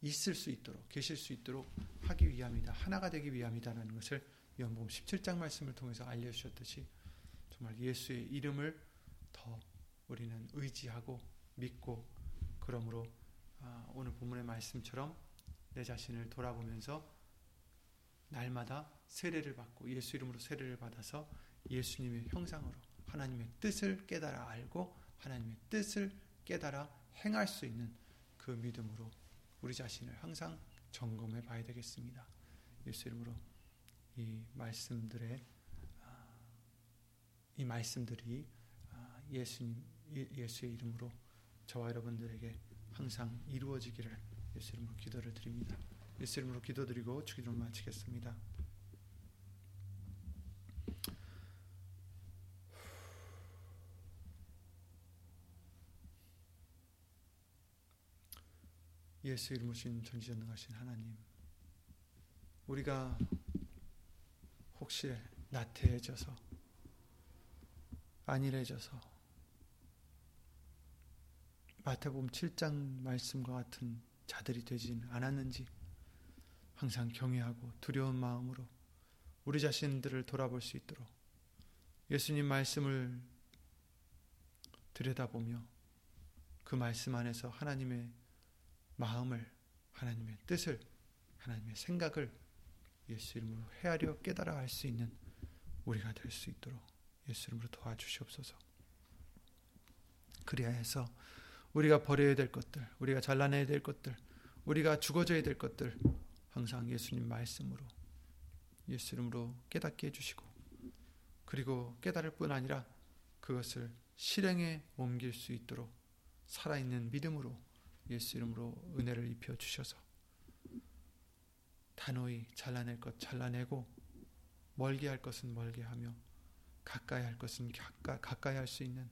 Speaker 1: 있을 수 있도록 계실 수 있도록 하기 위함이다. 하나가 되기 위함이다라는 것을 요한복음 17장 말씀을 통해서 알려주셨듯이 정말 예수의 이름을 더 우리는 의지하고 믿고 그러므로 아, 오늘 본문의 말씀처럼 내 자신을 돌아보면서 날마다 세례를 받고 예수 이름으로 세례를 받아서 예수님의 형상으로 하나님의 뜻을 깨달아 알고 하나님의 뜻을 깨달아 행할 수 있는 그 믿음으로 우리 자신을 항상 점검해 봐야 되겠습니다. 예수 이름으로 이 말씀들의 아, 이 말씀들이 아, 예수님 예수의 이름으로 저와 여러분들에게 항상 이루어지기를 예수 이름으로 기도를 드립니다. 예수 이름으로 기도드리고 주기도를 마치겠습니다. 예수 이름으로 신 전지전능하신 하나님 우리가 혹시 나태해져서 안일해져서 마태복음 7장 말씀과 같은 자들이 되지는 않았는지 항상 경외하고 두려운 마음으로 우리 자신들을 돌아볼 수 있도록 예수님 말씀을 들여다보며 그 말씀 안에서 하나님의 마음을 하나님의 뜻을 하나님의 생각을 예수 이름으로 헤아려 깨달아 알수 있는 우리가 될 수 있도록 예수 이름으로 도와주시옵소서. 그리하 해서 우리가 버려야 될 것들, 우리가 잘라내야 될 것들, 우리가 죽어져야 될 것들 항상 예수님 말씀으로 예수 이름으로 깨닫게 해주시고 그리고 깨달을 뿐 아니라 그것을 실행에 옮길 수 있도록 살아있는 믿음으로 예수 이름으로 은혜를 입혀 주셔서 단호히 잘라낼 것 잘라내고 멀게 할 것은 멀게 하며 가까이 할 것은 가까, 가까이 할 수 있는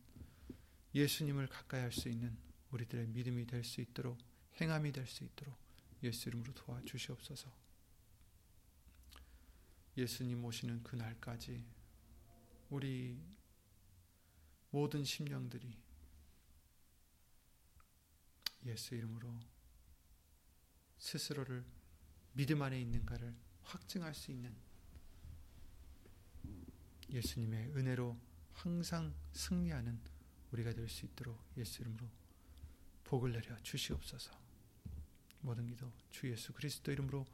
Speaker 1: 예수님을 가까이 할 수 있는 우리들의 믿음이 될 수 있도록 행함이 될 수 있도록 예수 이름으로 도와주시옵소서. 예수님 오시는 그날까지 우리 모든 심령들이 예수 이름으로 스스로를 믿음 안에 있는가를 확증할 수 있는 예수님의 은혜로 항상 승리하는 우리가 될 수 있도록 예수 이름으로 복을 내려 주시옵소서. 모든 기도 주 예수 그리스도 이름으로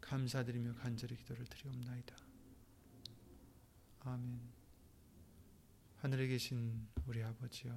Speaker 1: 감사드리며 간절히 기도를 드리옵나이다. 아멘. 하늘에 계신 우리 아버지여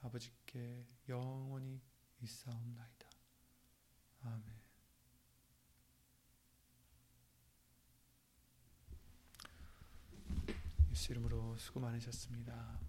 Speaker 1: 아버지께 영원히 있사옵나이다. 아멘. 예수 이름으로 수고 많으셨습니다.